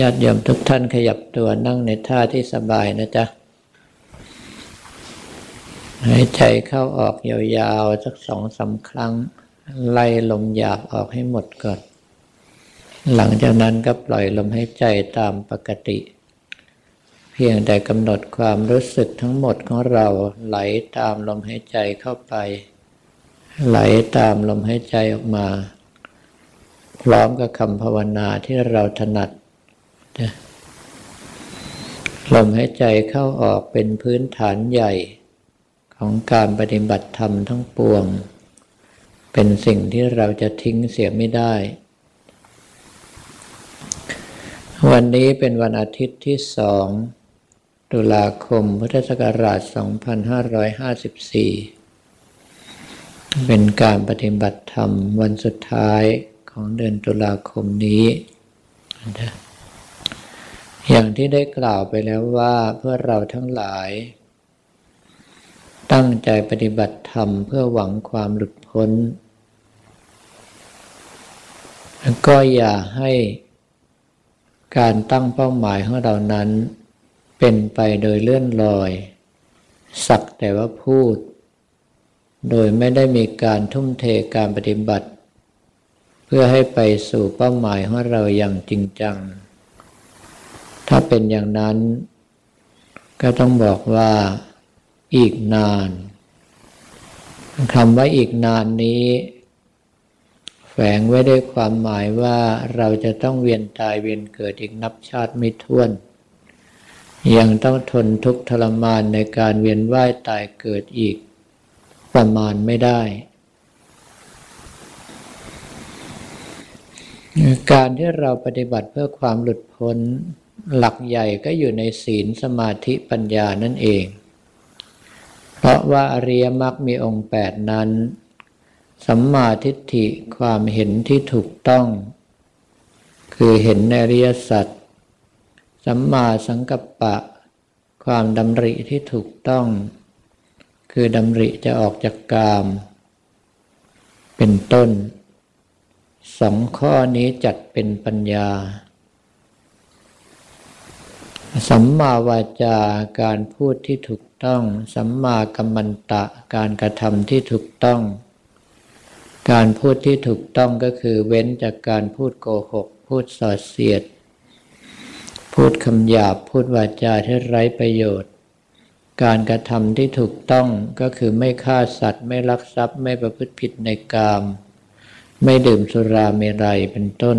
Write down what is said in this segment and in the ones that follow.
ญาติโยมทุกท่านขยับตัวนั่งในท่าที่สบายนะจ๊ะ หายใจเข้าออกยาวๆ สักสองสาครั้ง ไล่ลมหยาบออกให้หมดก่อน หลังจากนั้นก็ปล่อยลมหายใจตามปกติ เพียงแต่กำหนดความรู้สึกทั้งหมดของเราไหลตามลมหายใจเข้าไป ไหลตามลมหายใจออกมา พร้อมกับคำภาวนาที่เราถนัด ลมหายใจเข้าออกเป็นพื้นฐานใหญ่ของการปฏิบัติธรรมทั้งปวง เป็นสิ่งที่เราจะทิ้งเสียไม่ได้ วันนี้เป็นวันอาทิตย์ที่สองตุลาคมพุทธศักราช 2554 เป็นการปฏิบัติธรรมวันสุดท้ายของเดือนตุลาคมนี้นะ อย่างที่ได้กล่าวไปแล้วว่าเพื่อเราทั้งหลาย ตั้งใจปฏิบัติธรรมเพื่อหวังความหลุดพ้น ก็อย่าให้การตั้งเป้าหมายของเรานั้น เป็นไปโดยเลื่อนลอย สักแต่ว่าพูด โดยไม่ได้มีการทุ่มเทการปฏิบัติ เพื่อให้ไปสู่เป้าหมายของเราอย่างจริงจัง ถ้าเป็นอย่างนั้น ก็ต้องบอกว่าอีกนานคำว่าอีกนานนี้ แฝงไว้ด้วยความหมายว่าเราจะต้องเวียนตายเวียนเกิดอีกนับชาติไม่ถ้วน ยังต้องทนทุกข์ทรมานในการเวียนว่ายตายเกิดอีก ประมาณไม่ได้ การที่เราปฏิบัติเพื่อความหลุดพ้น หลักใหญ่ก็อยู่ในศีลสมาธิปัญญานั่นเอง เพราะว่าอริยมรรคมีองค์แปดนั้น สัมมาทิฏฐิความเห็นที่ถูกต้อง คือเห็นในริยสัจสัมมาสังกัปปะ ความดำริที่ถูกต้อง คือดำริจะออกจากกาม เป็นต้นสองข้อนี้จัดเป็นปัญญา สัมมาวาจาการพูดที่ถูกต้อง สัมมากัมมันตะ การกระทำที่ถูกต้อง การพูดที่ถูกต้องก็คือเว้นจากการพูดโกหก พูดส่อเสียด พูดคำหยาบพูดวาจาที่ไร้ประโยชน์ การกระทำที่ถูกต้องก็คือไม่ฆ่าสัตว์ ไม่ลักทรัพย์ไม่ประพฤติผิดในกาม ไม่ดื่มสุราเมรัยเป็นต้น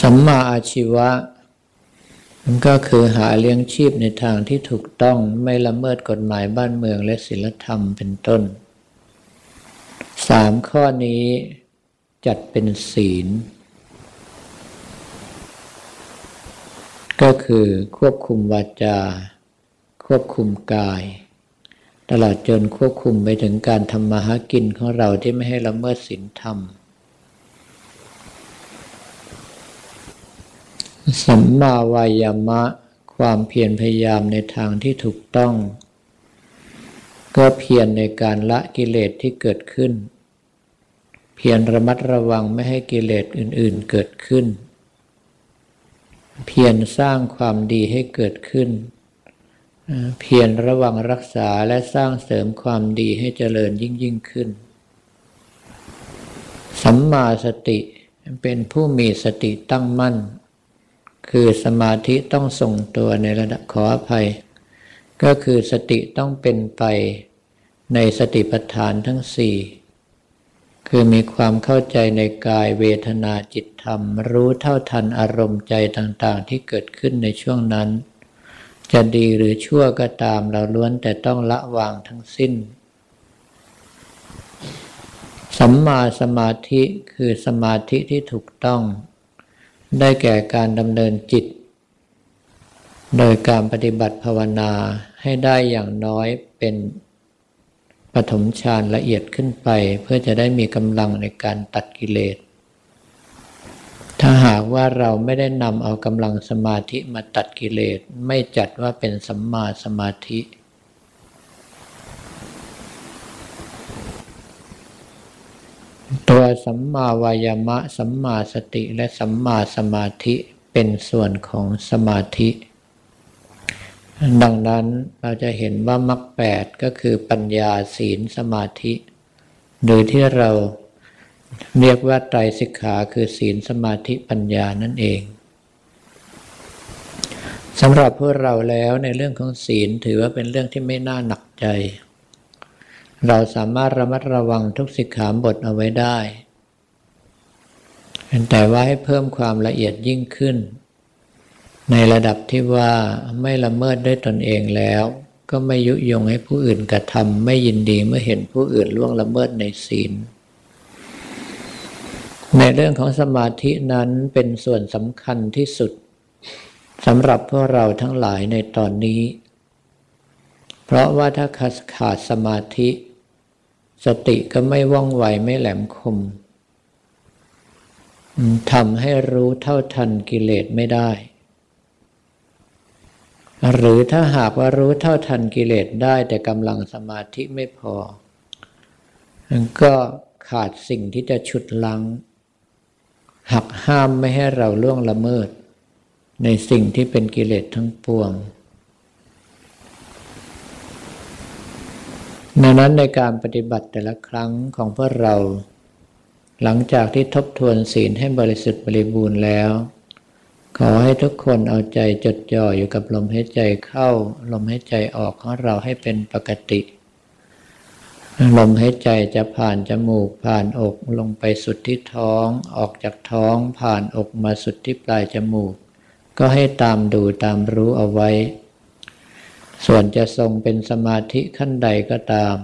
สัมมาอาชีวะ มันก็คือหาเลี้ยงชีพในทางที่ถูกต้องไม่ละเมิดกฎหมายบ้านเมืองและศีลธรรมเป็นต้นสามข้อนี้จัดเป็นศีล ก็คือควบคุมวาจา ควบคุมกาย ตลอดจนควบคุมไปถึงการทำมาหากินของเราที่ไม่ให้ละเมิดศีลธรรม สัมมาวายามะ ความเพียรพยายามในทางที่ถูกต้อง ก็เพียรในการละกิเลสที่เกิดขึ้น เพียรระมัดระวังไม่ให้กิเลสอื่น ๆเกิดขึ้น เพียรสร้างความดีให้เกิดขึ้น เพียรระวังรักษาและสร้างเสริมความดีให้เจริญยิ่งยิ่งขึ้น สัมมาสติเป็นผู้มีสติตั้งมั่น คือสมาธิต้องทรงตัวในระดับขออภัย ก็คือสติต้องเป็นไปในสติปัฏฐานทั้งสี่คือมีความเข้าใจในกายเวทนาจิตธรรม รู้เท่าทันอารมณ์ใจต่างๆ ที่เกิดขึ้นในช่วงนั้น จะดีหรือชั่วก็ตามเราล้วนแต่ต้องละวางทั้งสิ้น สัมมาสมาธิคือสมาธิที่ถูกต้อง ได้แก่การดำเนินจิต โดยการปฏิบัติภาวนาให้ได้อย่างน้อยเป็นปฐมฌานละเอียดขึ้นไป เพื่อจะได้มีกำลังในการตัดกิเลส ถ้าหากว่าเราไม่ได้นำเอากำลังสมาธิมาตัดกิเลส ไม่จัดว่าเป็นสัมมาสมาธิ ตัวสัมมาวายามะ สัมมาสติและสัมมาสมาธิเป็นส่วนของสมาธิ ดังนั้นเราจะเห็นว่ามรรคแปดก็คือปัญญาศีลสมาธิหรือที่เราเรียกว่าไตรสิกขาคือศีลสมาธิปัญญานั่นเองสำหรับพวกเราแล้วในเรื่องของศีลถือว่าเป็นเรื่องที่ไม่น่าหนักใจ เราสามารถระมัดระวังทุกสิกขาบทเอาไว้ได้ แต่ว่าให้เพิ่มความละเอียดยิ่งขึ้น ในระดับที่ว่าไม่ละเมิดด้วยตนเองแล้ว ก็ไม่ยุยงให้ผู้อื่นกระทำไม่ยินดีเมื่อเห็นผู้อื่นล่วงละเมิดในศีล ในเรื่องของสมาธินั้นเป็นส่วนสำคัญที่สุดสำหรับพวกเราทั้งหลายในตอนนี้ เพราะว่าถ้าขาดสมาธิ สติก็ไม่ว่องไวไม่แหลมคมทำให้รู้เท่าทันกิเลสไม่ได้ หรือถ้าหากว่ารู้เท่าทันกิเลสได้ แต่กำลังสมาธิไม่พอ ก็ขาดสิ่งที่จะฉุดลัง หักห้ามไม่ให้เราล่วงละเมิด ในสิ่งที่เป็นกิเลสทั้งปวง ดังนั้นในการปฏิบัติแต่ละครั้งของพวกเรา หลังจากที่ทบทวนศีลให้บริสุทธิ์บริบูรณ์แล้ว ขอให้ทุกคนเอาใจจดจ่ออยู่กับลมหายใจเข้า ลมหายใจออกของเราให้เป็นปกติ ลมหายใจจะผ่านจมูกผ่านอกลงไปสุดที่ท้องออกจากท้องผ่านอกมาสุดที่ปลายจมูก ก็ให้ตามดูตามรู้เอาไว้ ส่วนจะทรงเป็นสมาธิขั้นใดก็ตาม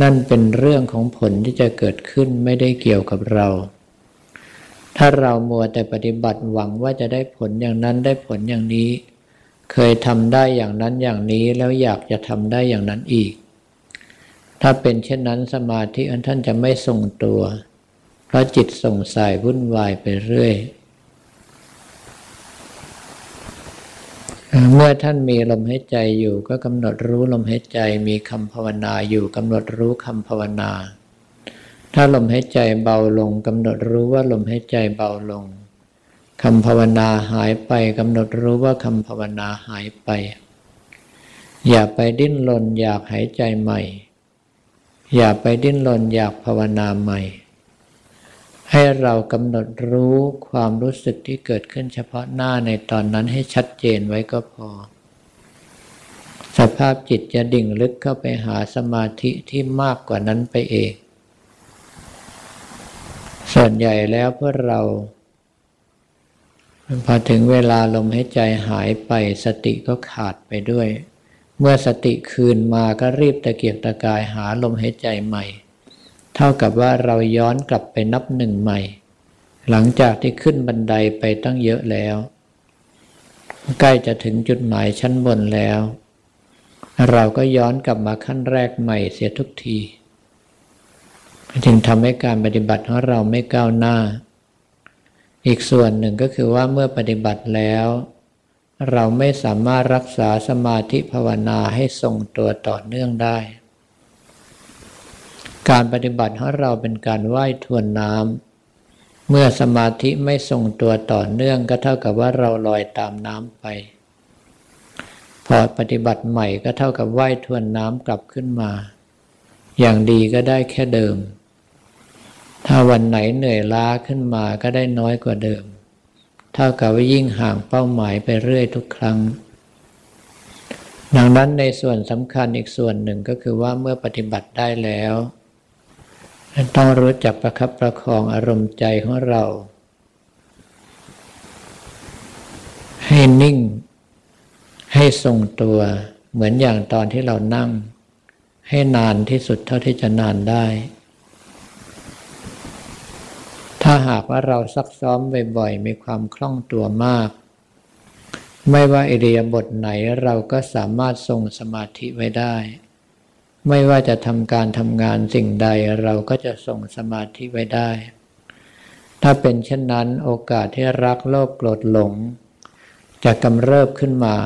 นั่นเป็นเรื่องของผลที่จะเกิดขึ้นไม่ได้เกี่ยวกับเรา ถ้าเรามัวแต่ปฏิบัติหวังว่าจะได้ผลอย่างนั้นได้ผลอย่างนี้ เคยทำได้อย่างนั้นอย่างนี้แล้วอยากจะทำได้อย่างนั้นอีก ถ้าเป็นเช่นนั้นสมาธิอันท่านจะไม่ทรงตัว เพราะจิตส่งสายวุ่นวายไปเรื่อย เมื่อท่านมีลมหายใจอยู่ก็กำหนดรู้ลมหายใจมีคำภาวนาอยู่กำหนดรู้คำภาวนา ถ้าลมหายใจเบาลงกำหนดรู้ว่าลมหายใจเบาลงคำภาวนาหายไปกำหนดรู้ว่าคำภาวนาหายไป อย่าไปดิ้นรนอยากหายใจใหม่ อย่าไปดิ้นรนอยากภาวนาใหม่ ให้เรากำหนดรู้ความรู้สึกที่เกิดขึ้นเฉพาะหน้าในตอนนั้นให้ชัดเจนไว้ก็พอ สภาพจิตจะดิ่งลึกเข้าไปหาสมาธิที่มากกว่านั้นไปเอง ส่วนใหญ่แล้วเพื่อเรา พอถึงเวลาลมหายใจหายไปสติก็ขาดไปด้วย เมื่อสติคืนมาก็รีบตะเกียกตะกายหาลมหายใจใหม่ เท่ากับว่าเราย้อนกลับไปนับหนึ่งใหม่ หลังจากที่ขึ้นบันไดไปตั้งเยอะแล้ว ใกล้จะถึงจุดหมายชั้นบนแล้ว เราก็ย้อนกลับมาขั้นแรกใหม่เสียทุกทีจึงทำให้การปฏิบัติของเราไม่ก้าวหน้า อีกส่วนหนึ่งก็คือว่าเมื่อปฏิบัติแล้ว เราไม่สามารถรักษาสมาธิภาวนาให้ทรงตัวต่อเนื่องได้ การปฏิบัติของเราเป็นการว่ายทวนน้ำเมื่อสมาธิไม่ทรงตัวต่อเนื่องก็เท่ากับว่าเราลอยตามน้ำไป พอปฏิบัติใหม่ก็เท่ากับว่ายทวนน้ำกลับขึ้นมา อย่างดีก็ได้แค่เดิม ถ้าวันไหนเหนื่อยล้าขึ้นมาก็ได้น้อยกว่าเดิม เท่ากับว่ายิ่งห่างเป้าหมายไปเรื่อยทุกครั้งดังนั้นในส่วนสำคัญอีกส่วนหนึ่งก็คือว่าเมื่อปฏิบัติได้แล้ว ต้องรู้จักประคับประคองอารมณ์ใจของเรา ให้นิ่ง ให้ทรงตัว เหมือนอย่างตอนที่เรานั่ง ให้นานที่สุดเท่าที่จะนานได้ ถ้าหากว่าเราซักซ้อมบ่อยๆ มีความคล่องตัวมาก ไม่ว่าอิเดียบทไหนเราก็สามารถทรงสมาธิไว้ได้ ไม่ว่าจะทำการทำงานสิ่งใดเราก็จะส่งสมาธิไว้ได้ ถ้าเป็นเช่นนั้นโอกาสที่รักโลภโกรธหลง จะกำเริบขึ้นมา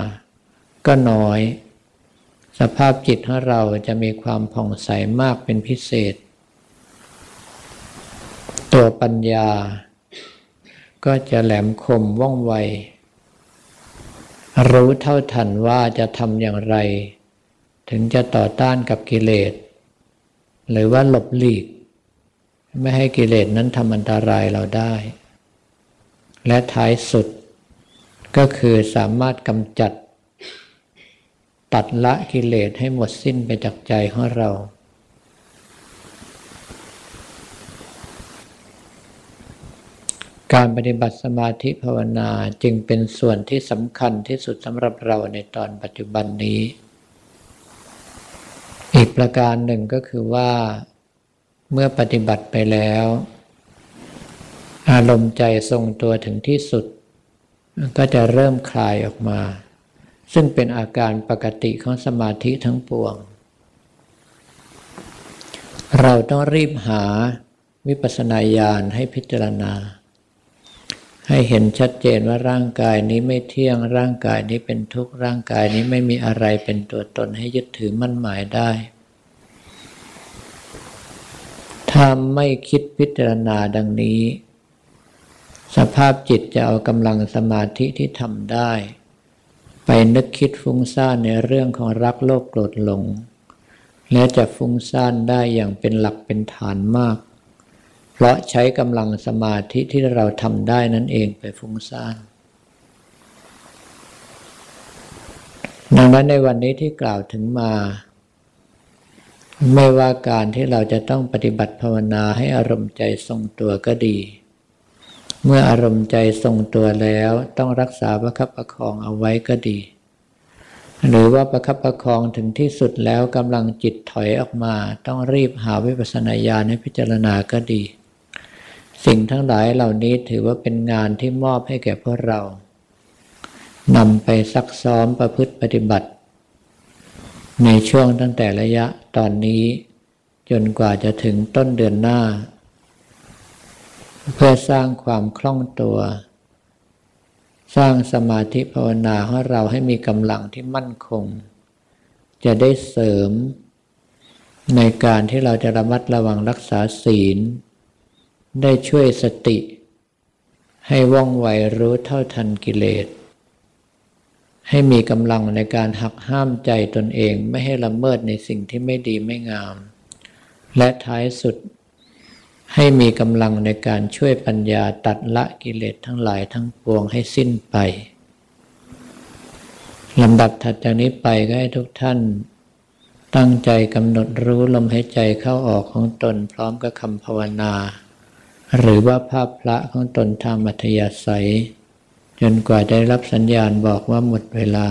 ก็น้อย สภาพจิตของเราจะมีความผ่องใสมากเป็นพิเศษ ตัวปัญญา ก็จะแหลมคมว่องไว รู้เท่าทันว่าจะทำอย่างไร ถึงจะต่อต้านกับกิเลส หรือว่าหลบหลีก ไม่ให้กิเลสนั้นทำอันตรายเราได้ และท้ายสุดก็คือสามารถกำจัด ตัดละกิเลสให้หมดสิ้นไปจากใจของเราการปฏิบัติสมาธิภาวนาจึงเป็นส่วนที่สำคัญที่สุดสำหรับเราในตอนปัจจุบันนี้ อีกประการหนึ่งก็คือว่าเมื่อปฏิบัติไปแล้ว อารมณ์ใจทรงตัวถึงที่สุด ก็จะเริ่มคลายออกมา ซึ่งเป็นอาการปกติของสมาธิทั้งปวง เราต้องรีบหาวิปัสสนาญาณให้พิจารณา ให้เห็นชัดเจนว่าร่างกายนี้ไม่เที่ยงร่างกายนี้เป็นทุกข์ร่างกายนี้ไม่มีอะไรเป็นตัวตนให้ยึดถือมั่นหมายได้ ถ้าไม่คิดพิจารณาดังนี้ สภาพจิตจะเอากำลังสมาธิที่ทำได้ ไปนึกคิดฟุ้งซ่านในเรื่องของรักโลภโกรธหลง และจะฟุ้งซ่านได้อย่างเป็นหลักเป็นฐานมาก เพราะใช้กำลังสมาธิที่เราทำได้นั่นเองไปฟุ้งซ่านดังนั้นในวันนี้ที่กล่าวถึงมา ไม่ว่าการที่เราจะต้องปฏิบัติภาวนาให้อารมณ์ใจทรงตัวก็ดี เมื่ออารมณ์ใจทรงตัวแล้วต้องรักษาประคับประคองเอาไว้ก็ดี หรือว่าประคับประคองถึงที่สุดแล้วกำลังจิตถอยออกมา ต้องรีบหาวิปัสสนาญาณให้พิจารณาก็ดี สิ่งทั้งหลายเหล่านี้ถือว่าเป็นงานที่มอบให้แก่พวกเรานำไปซักซ้อมประพฤติปฏิบัติ ในช่วงตั้งแต่ระยะตอนนี้ จนกว่าจะถึงต้นเดือนหน้า เพื่อสร้างความคล่องตัว สร้างสมาธิภาวนาของเราให้มีกำลังที่มั่นคง จะได้เสริม ในการที่เราจะระมัดระวังรักษาศีล ได้ช่วยสติ ให้ว่องไวรู้เท่าทันกิเลส ให้มีกำลังในการหักห้ามใจตนเองไม่ให้ละเมิดในสิ่งที่ไม่ดีไม่งาม และท้ายสุด ให้มีกำลังในการช่วยปัญญาตัดละกิเลสทั้งหลายทั้งปวงให้สิ้นไปลำดับถัดจากนี้ไปก็ให้ทุกท่าน ตั้งใจกำหนดรู้ลมหายใจเข้าออกของตนพร้อมกับคำภาวนา หรือว่าภาพพระของตนทางมัธยาศัย จนกว่าได้รับสัญญาณบอกว่าหมดเวลา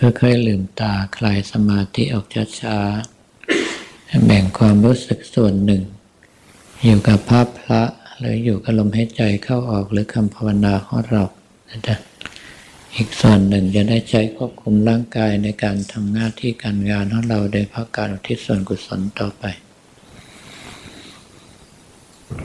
ค่อยๆลืมตาคลายสมาธิออกช้าๆแบ่งความรู้สึกส่วนหนึ่ง อยู่กับภาพพระหรืออยู่กับลมหายใจเข้าออกหรือคำภาวนาของเรานะจ๊ะอีกส่วนหนึ่งจะได้ใช้ควบคุมร่างกายในการทำหน้าที่การงานของเราโดยเพราะการอุทิศส่วนกุศลต่อไป